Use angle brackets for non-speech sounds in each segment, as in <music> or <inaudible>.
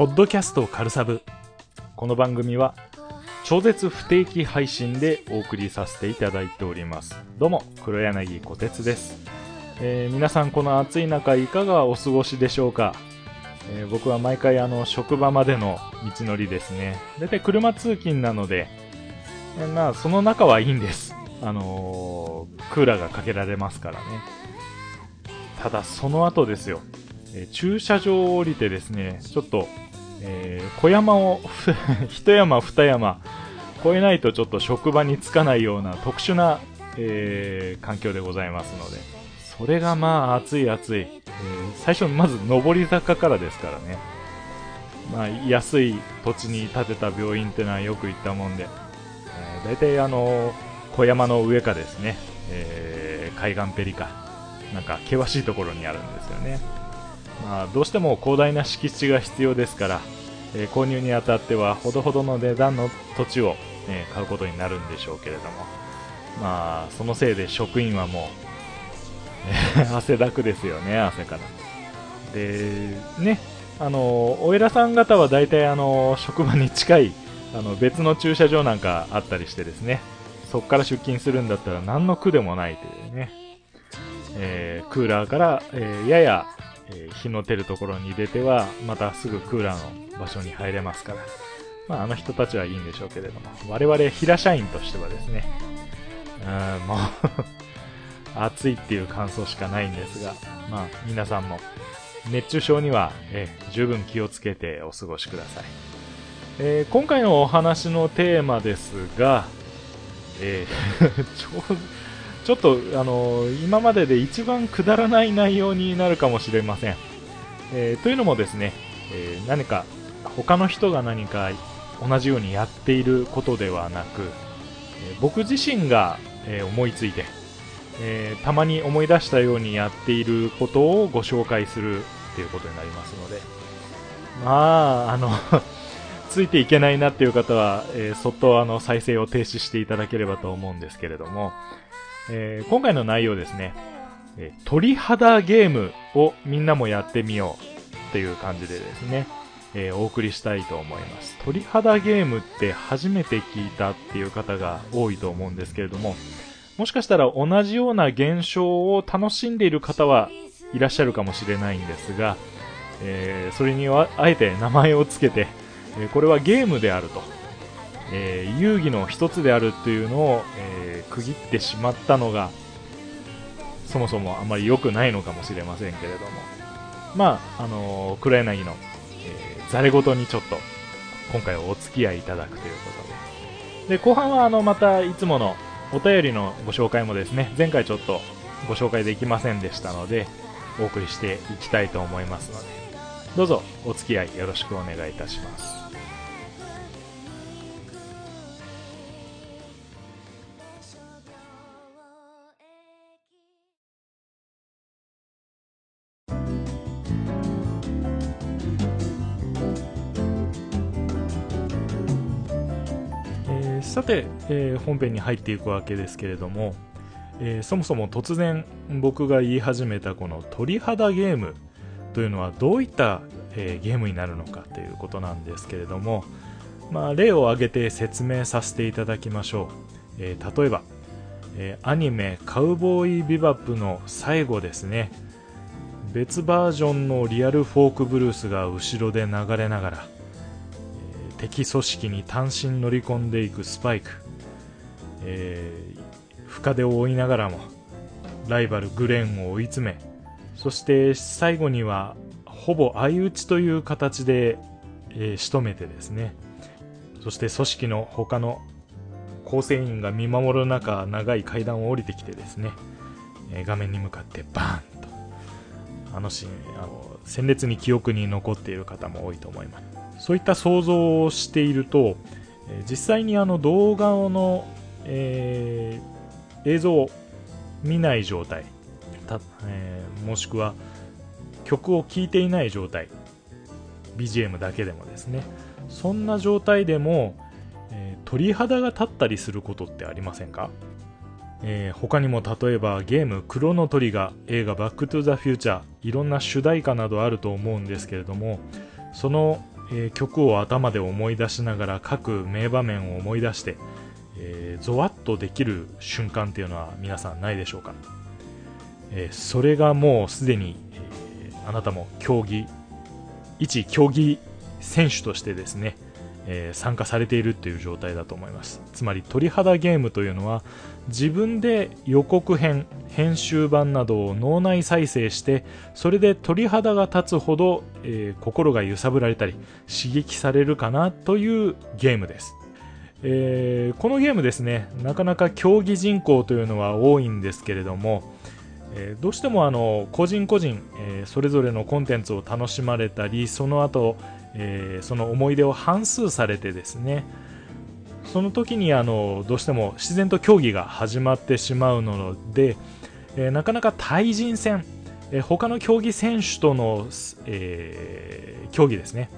ポッドキャストカルサブ。この番組は、超絶不定期配信でお送りさせていただいております。どうも、黒柳小鉄です。えー皆さんこの暑い中いかがお過ごしでしょうか、えー僕は毎回あの、職場までの道のりですね。だいたい車通勤なので、えーまあ、その中はいいんです。あのークーラーがかけられますからね。ただ、その後ですよ。えー駐車場を降りてですね、ちょっと、えー小山を <laughs> 一山二山越えないとちょっと職場に着かないような特殊な、えー環境でございますので、それがまあ暑い暑い。えー最初まず上り坂からですからね。まあ安い土地に建てた病院ってのはよく言ったもんで、えー大体あの小山の上かですね、え海岸ペリか、なんか険しいところにあるんですよね。まあ、どうしても広大な敷地が必要ですから、えー購入にあたってはほどほどの値段の土地を、えー買うことになるんでしょうけれども、まあ、そのせいで職員はもう、えー <laughs> 汗だくですよね、汗から。で、ね、あの、お偉さん方は大体あの、職場に近い、あの、別の駐車場なんかあったりしてですね、そこから出勤するんだったら何の苦でもないというね、えークーラーから、えーやや、えー日の照るところに出ては、またすぐクーラーの場所に入れますから、まあ、あの人たちはいいんでしょうけれども、我々平社員としてはですね、うん、もう <laughs> 暑いっていう感想しかないんですが、まあ、皆さんも熱中症には、えー十分気をつけてお過ごしください。えー今回のお話のテーマですが、えー <laughs> ちょちょっと、あの今までで一番くだらない内容になるかもしれません。えーというのもですね、えー何か他の人が何か同じようにやっていることではなく、えー僕自身が、えー思いついて、えーたまに思い出したようにやっていることをご紹介するっていうことになりますので、まあ、あの、<laughs> ついていけないなっていう方は、えーそっとあの再生を停止していただければと思うんですけれども、えー今回の内容ですね、えー鳥肌ゲームをみんなもやってみようっていう感じでですね、えーお送りしたいと思います。鳥肌ゲームって初めて聞いたっていう方が多いと思うんですけれども、もしかしたら同じような現象を楽しんでいる方はいらっしゃるかもしれないんですが、えーそれにはあえて名前をつけて、えこれはゲームであると、えー遊戯の一つであるっていうのを、えー区切ってしまったのが、そもそもあまり良くないのかもしれませんけれども、まあ、あのー黒柳の、えー、ざれ言にちょっと、今回はお付き合いいただくということで。で、後半はあの、またいつものお便りのご紹介もですね、前回ちょっとご紹介できませんでしたので、お送りしていきたいと思いますので、どうぞお付き合いよろしくお願いいたします。さて、えー本編に入っていくわけですけれども、えーそもそも突然僕が言い始めたこの鳥肌ゲームというのはどういった、えーゲームになるのかということなんですけれども、まあ、例を挙げて説明させていただきましょう、えー例えば、えーアニメ「カウボーイビバップ」の最後ですね。別バージョンのリアルフォークブルースが後ろで流れながら、敵組織に単身乗り込んでいくスパイク、えー深手を負いながらもライバルグレンを追い詰めそして最後にはほぼ相打ちという形で、えー仕留めてですね。そして組織の他の構成員が見守る中長い階段を降りてきてですね、えー画面に向かってバーンとあのシーンあの鮮烈に記憶に残っている方も多いと思います。そういった想像をしていると、実際にあの動画の、えー映像を見ない状態た、えー、もしくは曲を聴いていない状態 BGM だけでもですねそんな状態でも、えー、鳥肌が立ったりすることってありませんか、えー、他にも例えばゲーム「クロノトリガ」映画「バック・トゥ・ザ・フューチャー」いろんな主題歌などあると思うんですけれどもその、えー、曲を頭で思い出しながら各名場面を思い出して、えー、ゾワッとできる瞬間っていうのは皆さんないでしょうか、えー、それがもうすでに、えー、あなたも競技一競技選手としてですね、えー、参加されているという状態だと思います。つまり鳥肌ゲームというのは自分で予告編編集版などを脳内再生してそれで鳥肌が立つほど、えー、心が揺さぶられたり刺激されるかなというゲームです。えー、このゲームですねなかなか競技人口というのは多いんですけれども、どうしてもあの個人個人、えー、それぞれのコンテンツを楽しまれたりその後、えその思い出を反数されてですねその時にあのどうしても自然と競技が始まってしまうので、えなかなか対人戦、え他の競技選手との、え競技ですね。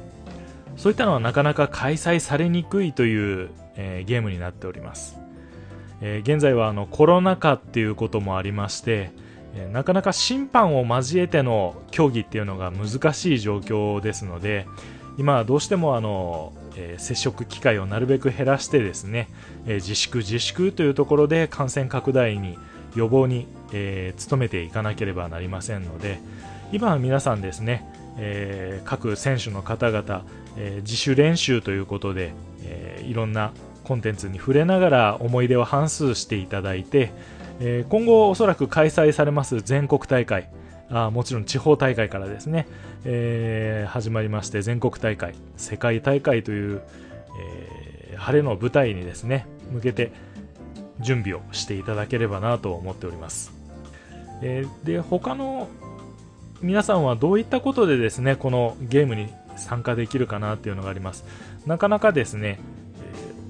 そういったのはなかなか開催されにくいという、えー、ゲームになっております、えー、現在はあのコロナ禍っていうこともありまして、えー、なかなか審判を交えての競技っていうのが難しい状況ですので今はどうしてもあの、え接触機会をなるべく減らしてですね、え自粛自粛というところで感染拡大に予防に、え努めていかなければなりませんので今は皆さんですね、え各選手の方々えー、自主練習ということで、えー、いろんなコンテンツに触れながら思い出を反数していただいて、えー、今後おそらく開催されます全国大会あもちろん地方大会からですね、えー、始まりまして全国大会世界大会という、えー、晴れの舞台にですね向けて準備をしていただければなと思っております、えー、で他の皆さんはどういったことでですねこのゲームに参加できるかなっていうのがあります。なかなかですね、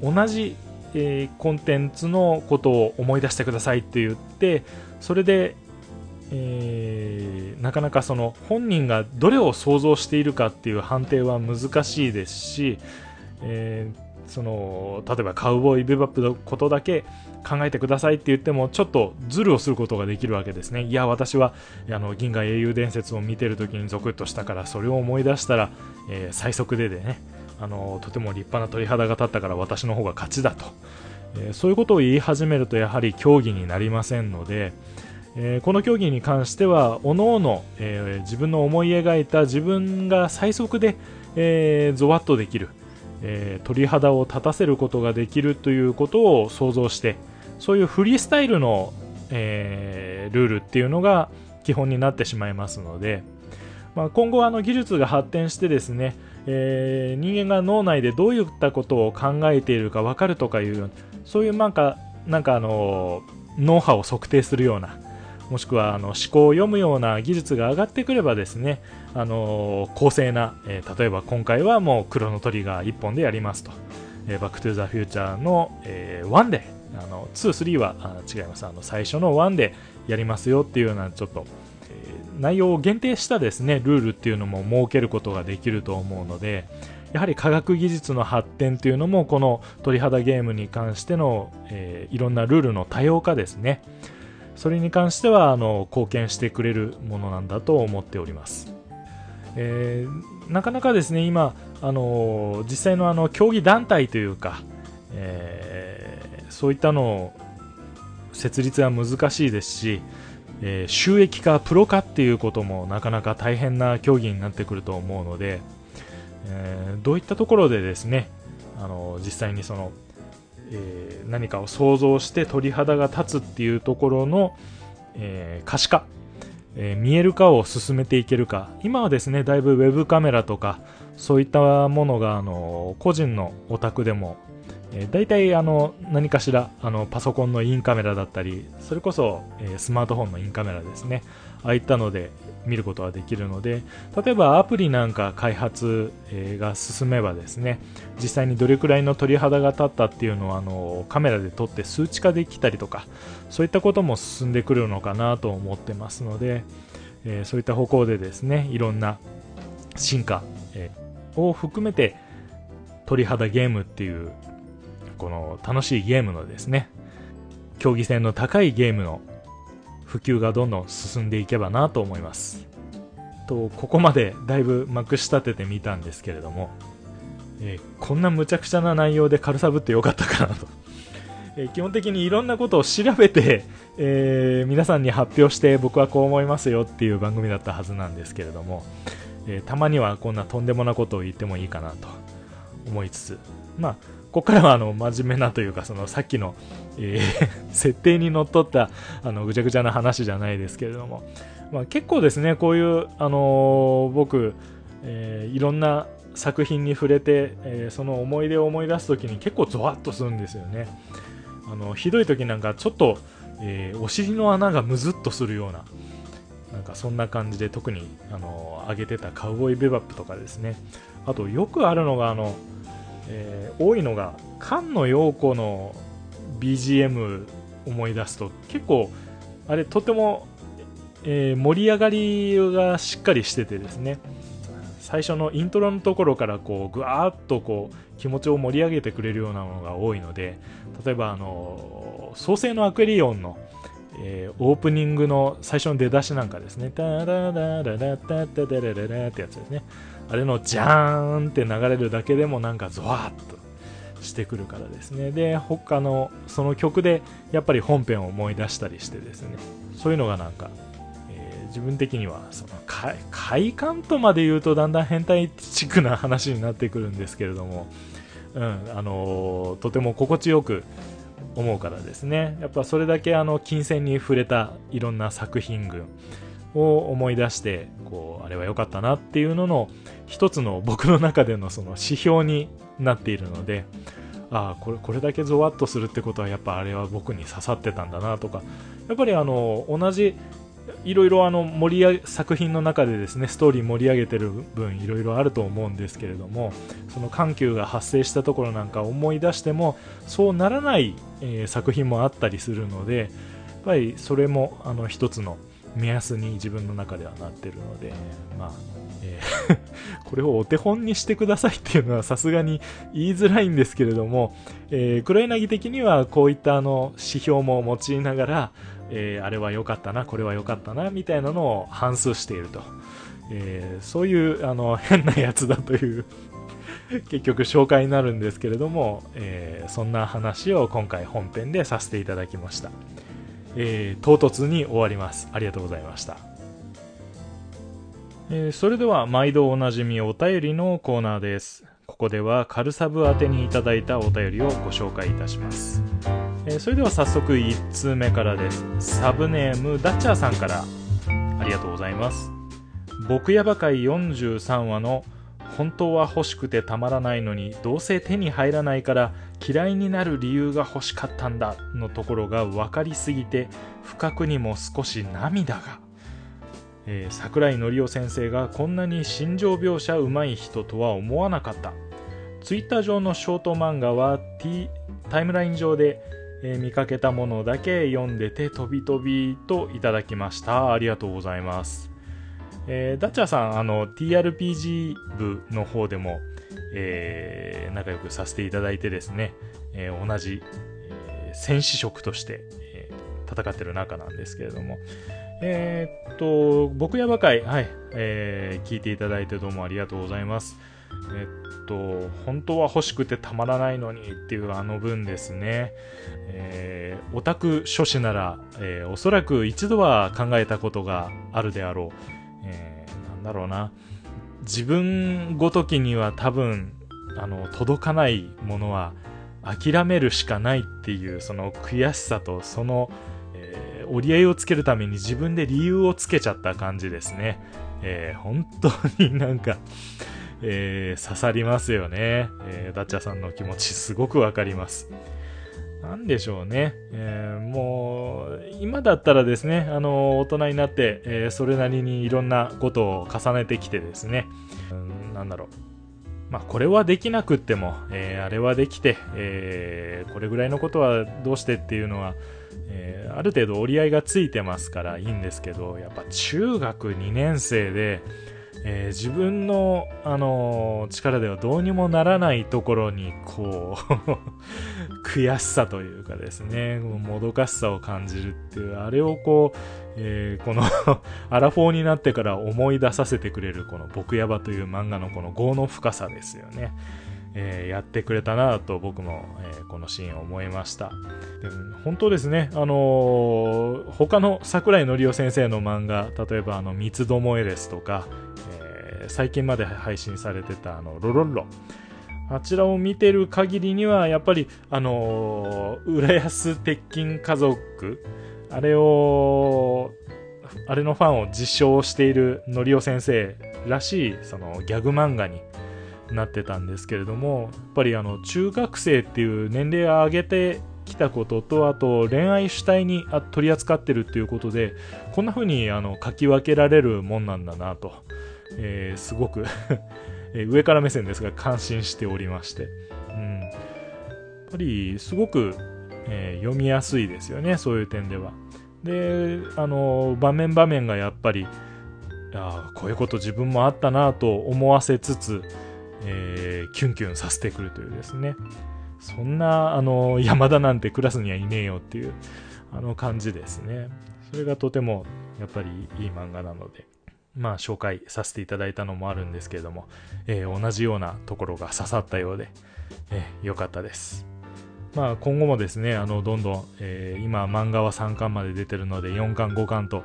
え、同じ、え、コンテンツのことを思い出してくださいって言ってそれで、えー、なかなかその本人がどれを想像しているかっていう判定は難しいですし、えーその例えばカウボーイビバップのことだけ考えてくださいって言ってもちょっとズルをすることができるわけですね。いや私はあの銀河英雄伝説を見てる時にゾクッとしたからそれを思い出したら、えー、最速ででねあのとても立派な鳥肌が立ったから私の方が勝ちだと、えー、そういうことを言い始めるとやはり競技になりませんので、えー、この競技に関してはおのおの、え自分の思い描いた自分が最速で、えゾワッとできるえー、鳥肌を立たせることができるということを想像してそういうフリースタイルの、えー、ルールっていうのが基本になってしまいますので、まあ、今後あの技術が発展してですね、えー、人間が脳内でどういったことを考えているか分かるとかいうそういうなんかなんかあの脳波を測定するようなもしくはあの思考を読むような技術が上がってくればですね、あの公正な、えー、例えば今回はもうクロノトリガー1本でやりますと、えー、バックトゥザフューチャーの、えー、1で、あの2、3はあ違います、あの最初の1でやりますよっていうようなちょっと、えー、内容を限定したですね、ルールっていうのも設けることができると思うので、やはり科学技術の発展というのもこの鳥肌ゲームに関しての、えー、いろんなルールの多様化ですね、それに関してはあの貢献してくれるものなんだと思っております。えー、なかなかですね今、あの実際のあの競技団体というか、えー、そういったの設立は難しいですし、えー、収益化、プロ化っていうこともなかなか大変な競技になってくると思うので、えどういったところでですね、あの実際にそのえー、何かを想像して鳥肌が立つっていうところの、えー、可視化、えー、見える化を進めていけるか。今はですねだいぶウェブカメラとかそういったものがあの個人のお宅でも、えー、大体あの何かしらあのパソコンのインカメラだったりそれこそ、え、スマートフォンのインカメラですね。ああいったので見ることができるので例えばアプリなんか開発、が進めばですね実際にどれくらいの鳥肌が立ったっていうのをあのカメラで撮って数値化できたりとかそういったことも進んでくるのかなと思ってますので、えそういった方向でですねいろんな進化、えを含めて鳥肌ゲームっていうこの楽しいゲームのですね競技性の高いゲームの普及がどんどん進んでいけばなと思います。とここまでだいぶまくし立ててみたんですけれども、えー、こんな無茶苦茶な内容で軽さぶってよかったかなと、<laughs> えー、基本的にいろんなことを調べて、えー、皆さんに発表して僕はこう思いますよっていう番組だったはずなんですけれども、えたまにはこんなとんでもなことを言ってもいいかなと思いつつまあここからはあの真面目なというかそのさっきの、えー、<laughs> 設定にのっとったあのぐちゃぐちゃな話じゃないですけれども、まあ、結構ですねこういう、あのー、僕、えー、いろんな作品に触れて、えその思い出を思い出す時に結構ゾワッとするんですよね。あのひどい時なんかちょっと、えお尻の穴がむずっとするようななんかそんな感じで特に、あの上げてたカウボーイベバップとかですね。あとよくあるのがあのえー、多いのが菅野陽子の BGM 思い出すと結構あれとても、えー、盛り上がりがしっかりしててですね。最初のイントロのところからこうぐわーっとこう気持ちを盛り上げてくれるようなものが多いので例えばあの創世のアクエリオンの、えー、オープニングの最初の出だしなんかですね。タラララララタタタラララってやつですね。あれのジャーンって流れるだけでもなんかゾワッとしてくるからですね。で他のその曲でやっぱり本編を思い出したりしてですね。そういうのがなんか、えー、自分的にはその快感とまで言うとだんだん変態チックな話になってくるんですけれども、うんあのー、とても心地よく思うからですね。やっぱそれだけあの金銭に触れたいろんな作品群を思い出してこうれは良かったなっていうのの一つの僕の中でのその指標になっているのでああこれこれだけゾワッとするってことはやっぱあれは僕に刺さってたんだなとか。やっぱりあの同じいろいろあの盛り上げ作品の中でですねストーリー盛り上げてる分いろいろあると思うんですけれどもその緩急が発生したところなんか思い出してもそうならない、えー、作品もあったりするのでやっぱりそれもあの一つの目安に自分の中ではなってるので、まあ、えー <laughs> これをお手本にしてくださいっていうのはさすがに言いづらいんですけれども、えー、黒柳的にはこういったあの指標も用いながら、えー、あれは良かったな、これは良かったな、みたいなのを反数していると。えー、そういうあの変なやつだという <laughs> 結局紹介になるんですけれども、えー、そんな話を今回本編でさせていただきました。えー、唐突に終わります。ありがとうございました。えー、それでは毎度おなじみお便りのコーナーです。ここではカルサブ宛てにいただいたお便りをご紹介いたします。えー、それでは早速1通目からです。サブネームダッチャーさんからありがとうございます。僕やば会43話の本当は欲しくてたまらないのにどうせ手に入らないから嫌いになる理由が欲しかったんだのところが分かりすぎて不覚にも少し涙が、えー、桜井紀夫先生がこんなに心情描写うまい人とは思わなかった。ツイッター上のショート漫画は、T、タイムライン上で、えー、見かけたものだけ読んでて飛び飛びといただきました。ありがとうございます。えー、ダッチャーさん、あの、TRPG 部の方でも、えー、仲良くさせていただいてですね、えー、同じ、えー、戦士職として、えー、戦ってる中なんですけれども、えー、っと、僕やばかい、はい、えー、聞いていただいてどうもありがとうございます。えっと、本当は欲しくてたまらないのにっていうあの文ですね。えー、オタク書士なら、えー、おそらく一度は考えたことがあるであろう。だろうな、自分ごときには多分、あの、届かないものは諦めるしかないっていう、その悔しさと、その、えー、折り合いをつけるために自分で理由をつけちゃった感じですね。えー、本当になんか、えー、刺さりますよね。えー、ダッチャさんの気持ちすごくわかります。なんでしょうね。えー、もう、今だったらですね、あの、大人になって、えー、それなりにいろんなことを重ねてきてですね、うん、なんだろう。まあ、これはできなくっても、えー、あれはできて、えこれぐらいのことはどうしてっていうのは、えある程度折り合いがついてますからいいんですけど、やっぱ中学2年生で、えー、自分の、あのー、力ではどうにもならないところに、こう <laughs> 悔しさというかですね、もどかしさを感じるっていう、あれをこう、えー、この <laughs> アラフォーになってから思い出させてくれる、この僕やばという漫画のこの業の深さですよね。えー、やってくれたなと僕も、えー、このシーン思いました。で本当ですね、あのー、他の桜井紀夫先生の漫画例えば三つどもえですとか、最近まで配信されてたあのロロンロ。あちらを見てる限りにはやっぱりあのー、浦安鉄筋家族あれをあれのファンを実証しているのりお先生らしいそのギャグ漫画になってたんですけれどもやっぱりあの中学生っていう年齢を上げてきたこととあと恋愛主体に取り扱ってるっていうことでこんな風にあに書き分けられるもんなんだなとえー、すごく <laughs> 上から目線ですが感心しておりまして、うん、やっぱりすごく、えー、読みやすいですよねそういう点では。であの場面場面がやっぱりあこういうこと自分もあったなと思わせつつ、えー、キュンキュンさせてくるというですねそんなあの山田なんてクラスにはいねえよっていうあの感じですねそれがとてもやっぱりいい漫画なのでまあ、紹介させていただいたのもあるんですけれども、えー、同じようなところが刺さったようで、えー、よかったです。まあ、今後もですね、あのどんどん、えー、今、漫画は3巻まで出てるので、4巻、5巻と、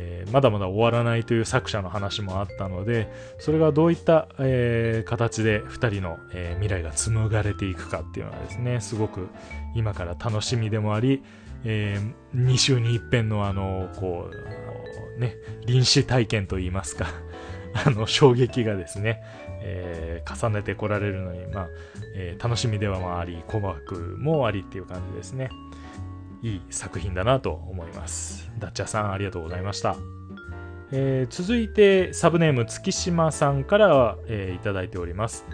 えー、まだまだ終わらないという作者の話もあったので、それがどういった、えー、形で2人の、え未来が紡がれていくかっていうのはですね、すごく今から楽しみでもあり、え2週に一遍のあの、こう、ね、臨死体験といいますか <laughs> あの、衝撃がですね、え、重ねてこられるのに、まあ、え、楽しみではあり、鼓膜もありっていう感じですね。いい作品だなと思います。ダッチャーさん、ありがとうございました。えー、続いて、サブネーム月島さんから、えー、いただいております。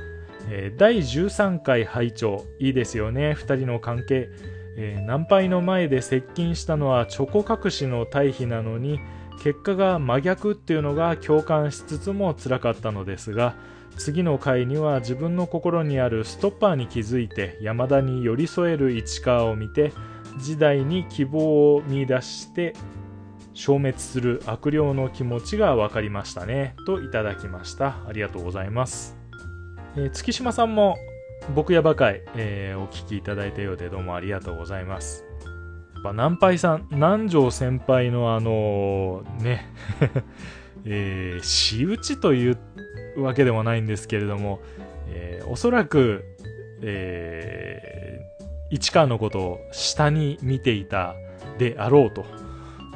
えー、第13回拝聴いいですよね、2人の関係。えー、ナンパイの前で接近したのはチョコ隠しの対比なのに、結果が真逆っていうのが共感しつつも辛かったのですが次の回には自分の心にあるストッパーに気づいて山田に寄り添える市川を見て時代に希望を見出して消滅する悪霊の気持ちが分かりましたねといただきました。ありがとうございます、えー、月島さんも僕やばかい、えー、お聞きいただいたようでどうもありがとうございます。ぱ南海さん、南條先輩のあのね <laughs> えー、仕打ちというわけでもないんですけれども、えー、おそらく、えー、市川のことを下に見ていたであろうと、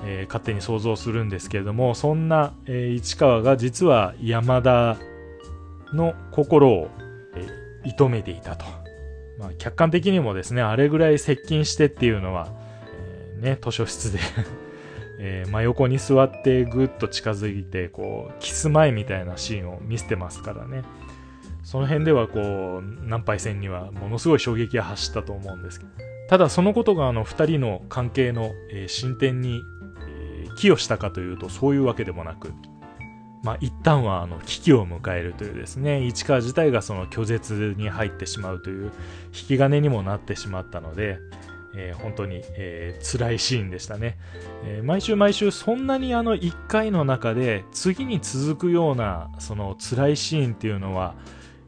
えー、勝手に想像するんですけれども、そんな、えー、市川が実は山田の心を、えー、射止めていたと。まあ、客観的にもですね、あれぐらい接近してっていうのはえ、ね、図書室で <laughs> えー、真横に座ってぐっと近づいて、こう、キス前みたいなシーンを見せてますからね。その辺ではこう、南海線にはものすごい衝撃が走ったと思うんですけど。ただそのことがあの二人の関係の、進展に、寄与したかというとそういうわけでもなく、まあ一旦はあの危機を迎えるというですね、市川自体がその拒絶に入ってしまうという引き金にもなってしまったので、えー、本当に、えー、辛いシーンでしたね、えー、毎週毎週そんなにあの1回の中で次に続くようなその辛いシーンっていうのは、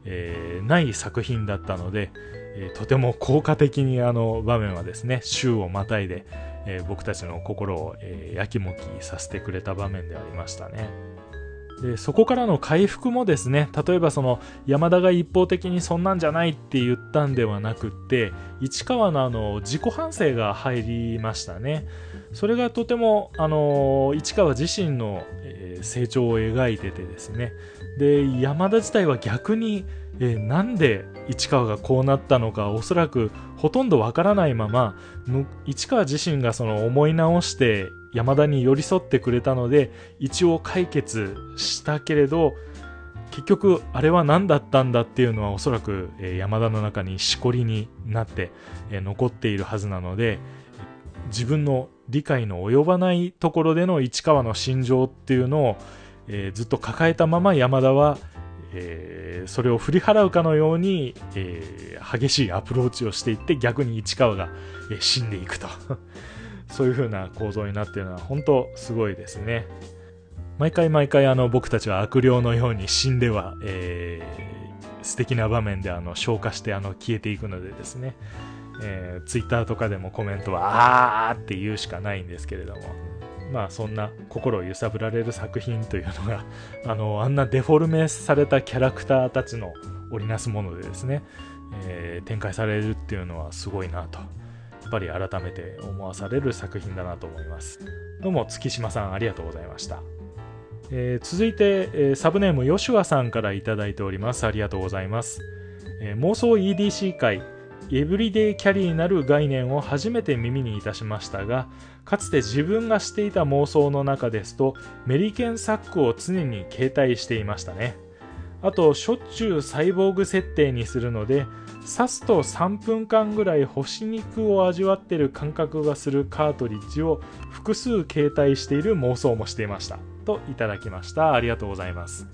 えー、ない作品だったので、えー、とても効果的にあの場面はですね週をまたいで、えー、僕たちの心を、え、やきもきさせてくれた場面でありましたね。でそこからの回復もですね例えばその山田が一方的にそんなんじゃないって言ったんではなくって市川のあの自己反省が入りましたね。それがとてもあの市川自身の、え、成長を描いててですね。で山田自体は逆に、え、なんで市川がこうなったのかおそらくほとんどわからないまま市川自身がその思い直して山田に寄り添ってくれたので一応解決したけれど結局あれは何だったんだっていうのはおそらく、山田の中にしこりになって、残っているはずなので自分の理解の及ばないところでの市川の心情っていうのを、ずっと抱えたまま山田は、え、それを振り払うかのように、え、激しいアプローチをしていって逆に市川が、え死んでいくと。そういう風な構造になってるのは本当すごいですね。毎回毎回あの僕たちは悪霊のように死んでは、えー、素敵な場面であの消化してあの消えていくのでですね、えー、ツイッターとかでもコメントはあーって言うしかないんですけれども、まあそんな心を揺さぶられる作品というのが、<laughs> あの、あんなデフォルメされたキャラクターたちの織りなすものでですね、えー、展開されるっていうのはすごいなと。ぱり改めて思わされる作品だなと思います。どうも月島さんありがとうございました。えー、続いて、えー、サブネームヨシュアさんから頂いております。ありがとうございます。えー、妄想 EDC 会エブリデイキャリーなる概念を初めて耳にいたしましたがかつて自分がしていた妄想の中ですとメリケンサックを常に携帯していましたねあとしょっちゅうサイボーグ設定にするので刺すと3分間ぐらい干し肉を味わってる感覚がするカートリッジを複数携帯している妄想もしていました。といただきました。ありがとうございます、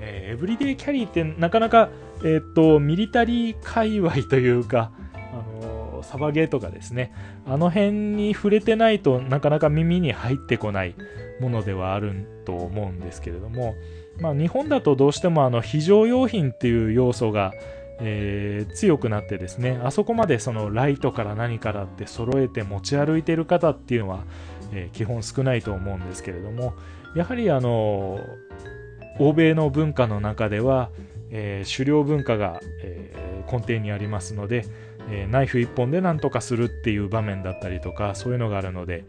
えー、エブリデイキャリーってなかなか、えー、っとミリタリー界隈というかあのー、サバゲーとかですね。あの辺に触れてないとなかなか耳に入ってこないものではあると思うんですけれども、まあ、日本だとどうしてもあの非常用品っていう要素がえー、強くなってですねあそこまでそのライトから何からって揃えて持ち歩いてる方っていうのは、えー、基本少ないと思うんですけれどもやはりあの欧米の文化の中では、えー、狩猟文化が、え根底にありますので、えナイフ1本で何とかするっていう場面だったりとかそういうのがあるので、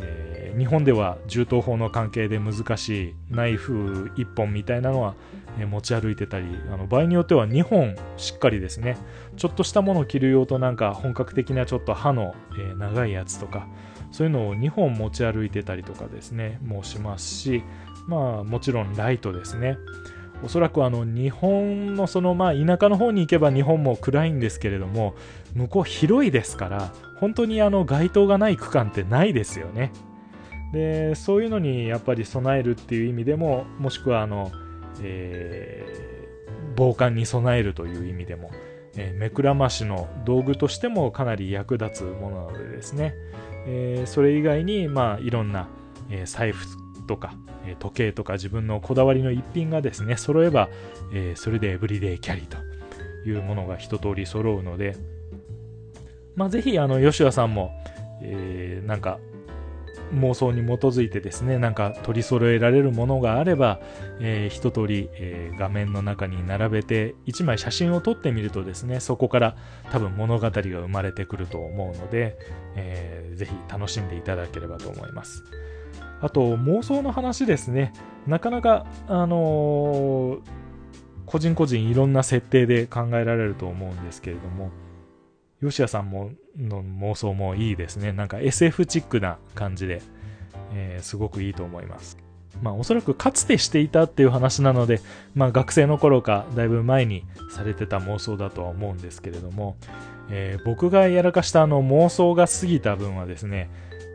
え日本では銃刀法の関係で難しいナイフ1本みたいなのはえ持ち歩いてたりあの場合によっては2本しっかりですね。ちょっとしたものを着る用となんか本格的なちょっと刃の、え長いやつとかそういうのを2本持ち歩いてたりとかですねもうしますしまあもちろんライトですね。おそらくあの日本のそのまあ田舎の方に行けば日本も暗いんですけれども向こう広いですから本当にあの街灯がない区間ってないですよね。でそういうのにやっぱり備えるっていう意味でももしくはあのえー、防寒に備えるという意味でも、えー、目くらましの道具としてもかなり役立つものなのでですね、えー、それ以外に、まあ、いろんな、え財布とか、え時計とか自分のこだわりの一品がですね揃えば、えそれでエブリデイキャリーというものが一通り揃うので、まあ、ぜひあの吉田さんも、えー、なんか妄想に基づいてですねなんか取り揃えられるものがあれば、えー、一通り、えー、画面の中に並べて1枚写真を撮ってみるとですねそこから多分物語が生まれてくると思うので、えー、ぜひ楽しんでいただければと思います。あと妄想の話ですね。なかなかあのー、個人個人いろんな設定で考えられると思うんですけれども吉谷さんもの妄想もいいですね。なんか SF チックな感じで、えー、すごくいいと思います。まあおそらくかつてしていたっていう話なので、まあ学生の頃かだいぶ前にされてた妄想だとは思うんですけれども、えー、僕がやらかしたあの妄想が過ぎた分はですね、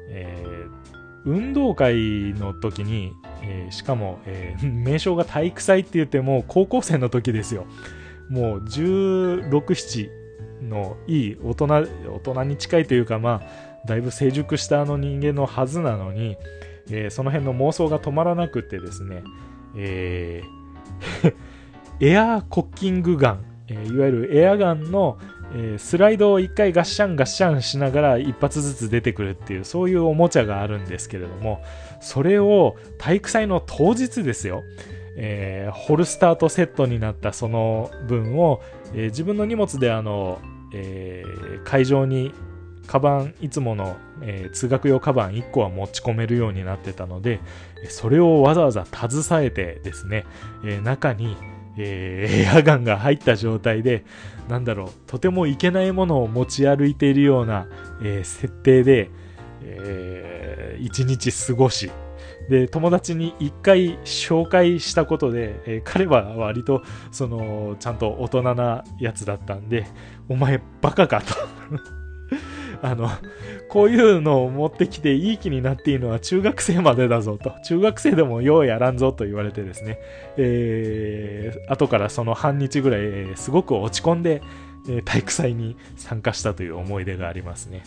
えー、運動会の時に、えー、しかも、えー、名称が体育祭って言っても高校生の時ですよ。もう16、7のいい大人、大人に近いというか、まあ、だいぶ成熟したあの人間のはずなのに、えー、その辺の妄想が止まらなくてですね、えー <laughs> エアーコッキングガン、えー、いわゆるエアガンの、えー、スライドを1回ガッシャンガッシャンしながら一発ずつ出てくるっていうそういうおもちゃがあるんですけれどもそれを体育祭の当日ですよ、えー、ホルスターとセットになったその分を、えー、自分の荷物であの、えー、会場にカバンいつもの、えー、通学用カバン1個は持ち込めるようになってたのでそれをわざわざ携えてですね、えー、中に、えー、エアガンが入った状態でなんだろうとてもいけないものを持ち歩いているような、え設定で、えー、一日過ごしで友達に一回紹介したことで、えー、彼は割とそのちゃんと大人なやつだったんでお前バカかと <laughs> あの、こういうのを持ってきていい気になっていいのは中学生までだぞと。中学生でもようやらんぞと言われてですね、えー、後からその半日ぐらい、すごく落ち込んで、え、体育祭に参加したという思い出がありますね。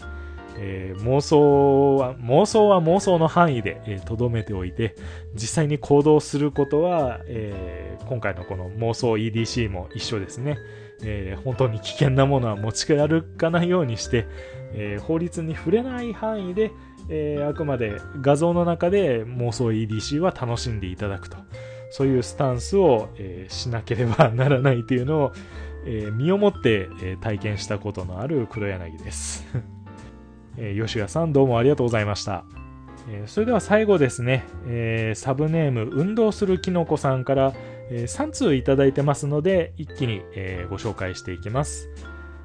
えー、妄想は、妄想は妄想の範囲でとど、えー、めておいて、実際に行動することは、えー、今回のこの妄想 EDC も一緒ですね。えー、本当に危険なものは持ち歩かないようにして、えー、法律に触れない範囲で、えー、あくまで画像の中で妄想 EDC は楽しんでいただくとそういうスタンスを、えしなければならないというのを、え身をもって、え体験したことのある黒柳です、え吉谷さんどうもありがとうございました。えそれでは最後ですね、えサブネーム運動するきのこさんから、え3通いただいてますので一気に、えご紹介していきます、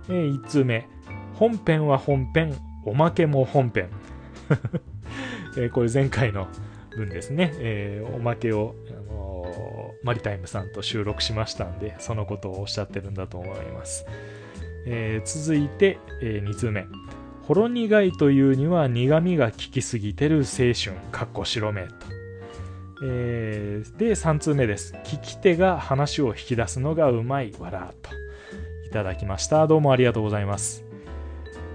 え1通目。本編は本編。おまけも本編、<laughs> えこれ前回の分ですね、えおまけを、あのマリタイムさんと収録しましたんでそのことをおっしゃってるんだと思います、え続いて、え2通目。ほろ苦いというには苦味が効きすぎてる青春、かっこ白目と。えー、で、3通目です。聞き手が話を引き出すのがうまい、わらと。いただきました。どうもありがとうございます。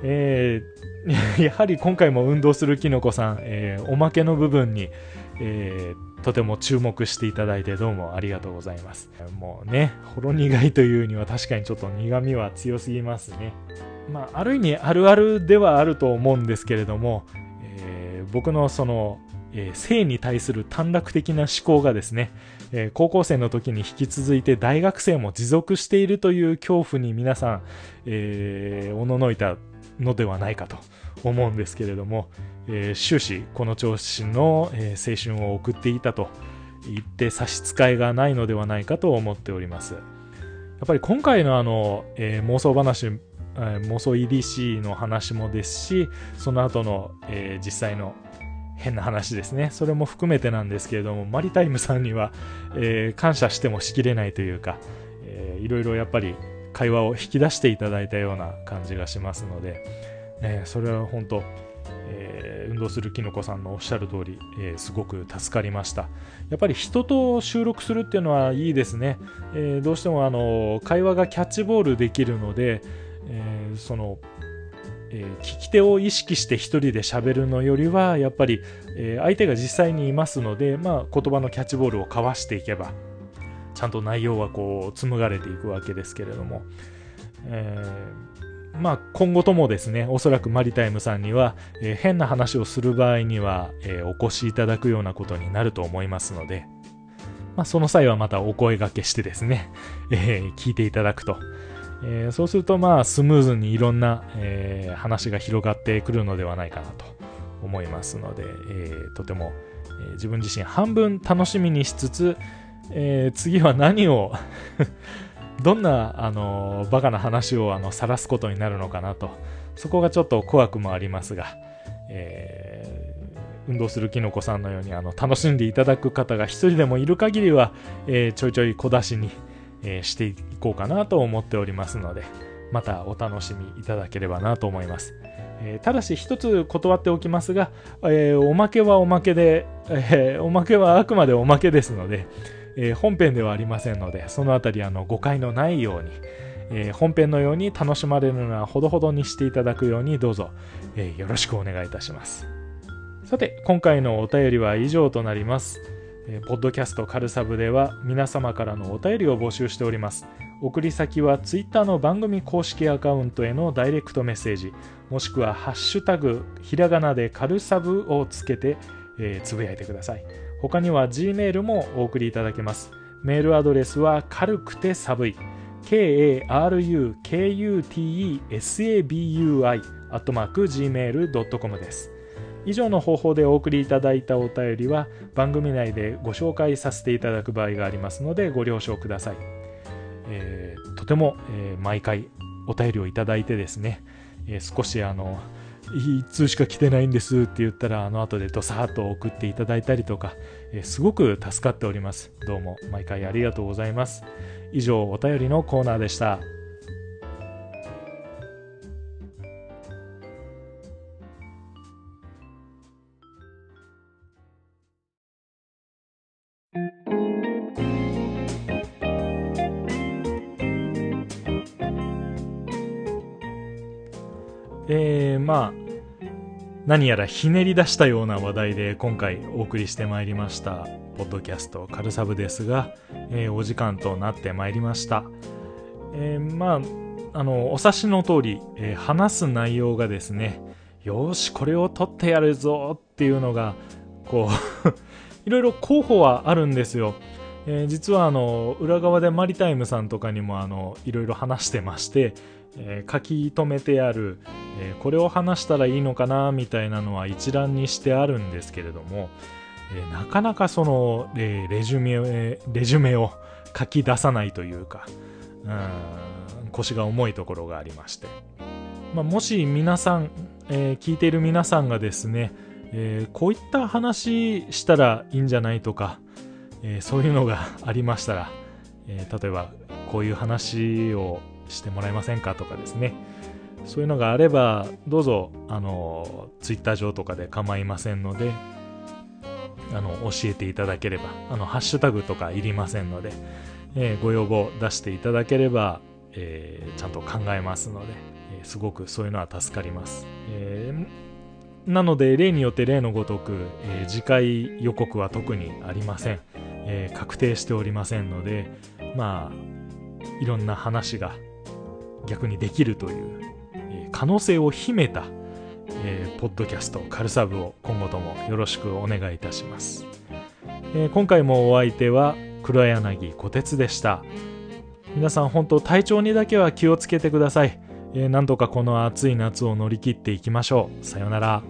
えー、<laughs> やはり今回も運動するきのこさん、えー、おまけの部分に、えー、とても注目していただいてどうもありがとうございます。もうね、ほろ苦いというには確かにちょっと苦味は強すぎますね。まあ、ある意味あるあるではあると思うんですけれども、えー、僕のその、えー、性に対する短絡的な思考がですね、えー、高校生の時に引き続いて大学生も持続しているという恐怖に皆さん、えー、おののいたのではないかと思うんですけれども、えー、終始この調子の、えー、青春を送っていたと言って差し支えがないのではないかと思っております。やっぱり今回のあの、えー、妄想話妄想 EDC の話もですしその後の、えー、実際の変な話ですね。それも含めてなんですけれどもマリタイムさんには、えー、感謝してもしきれないというか、えー、いろいろやっぱり会話を引き出していただいたような感じがしますので、えー、それは本当、えー、運動するきのこさんのおっしゃる通り、えー、すごく助かりました。やっぱり人と収録するっていうのはいいですね、えどうしてもあの会話がキャッチボールできるので、えー、その、えー、聞き手を意識して一人で喋るのよりはやっぱり、えー、相手が実際にいますので、まあ、言葉のキャッチボールを交わしていけばちゃんと内容はこう紡がれていくわけですけれども、えー、まあ、今後ともですねおそらくマリタイムさんには、え、変な話をする場合には、え、お越しいただくようなことになると思いますので、まあ、その際はまたお声がけしてですね、え聞いていただくと、えー、そうするとまあスムーズにいろんな、えー、話が広がってくるのではないかなと思いますので、えー、とても、え自分自身半分楽しみにしつつ、え次は何を <laughs> どんな、あのバカな話をあの晒すことになるのかなとそこがちょっと怖くもありますが、え運動するきのこさんのようにあの楽しんでいただく方が一人でもいる限りは、えちょいちょい小出しに、えしていこうかなと思っておりますので、またお楽しみいただければなと思います。え、ただし一つ断っておきますが、え、おまけはおまけで、え、おまけはあくまでおまけですので、え本編ではありませんので、そのあたりあの誤解のないように、え本編のように楽しまれるのはほどほどにしていただくようにどうぞ、えよろしくお願いいたします。さて、今回のお便りは以上となります。えー、ポッドキャストカルサブでは皆様からのお便りを募集しております。送り先は Twitter の番組公式アカウントへのダイレクトメッセージ、もしくはハッシュタグひらがなでカルサブをつけてえーつぶやいてください。他には Gmail もお送りいただけます。メールアドレスは軽くて寒い karukutesabui アットマーク gmail.com です。以上の方法でお送りいただいたお便りは番組内でご紹介させていただく場合がありますのでご了承ください。えーとても、えー毎回お便りをいただいてですね、えー少しあの、一通しか来てないんですって言ったら、あの後でドサーッと送っていただいたりとか、えすごく助かっております。どうも毎回ありがとうございます。以上、お便りのコーナーでした。えー、まあ、何やらひねり出したような話題で今回お送りしてまいりましたポッドキャストカルサブですが、えーお時間となってまいりました、えーまああのお察しの通り、えー話す内容がですねよしこれを取ってやるぞっていうのがこう <laughs> いろいろ候補はあるんですよ、えー実はあの裏側でマリタイムさんとかにもあのいろいろ話してまして、えー書き留めてあるえーこれを話したらいいのかなみたいなのは一覧にしてあるんですけれども、えーなかなかその、えレジュメレジュメを書き出さないというかうん腰が重いところがありまして、まあ、もし皆さん、え聞いている皆さんがですね、えこういった話したらいいんじゃないとか、えそういうのがありましたら、え例えばこういう話をしてもらえませんかとかですねそういうのがあれば、どうぞ、あの、ツイッター上とかで構いませんので、あの、教えていただければ、あの、ハッシュタグとかいりませんので、えーご要望出していただければ、えーちゃんと考えますので、えーすごくそういうのは助かります。えなので、例によって例のごとく、え次回予告は特にありません。え確定しておりませんので、まあ、いろんな話が逆にできるというえー可能性を秘めた、えーポッドキャストカルサブを今後ともよろしくお願いいたします、えー今回もお相手は黒柳小鉄でした。皆さん本当体調にだけは気をつけてください、えーなんとかこの暑い夏を乗り切っていきましょう。さようなら。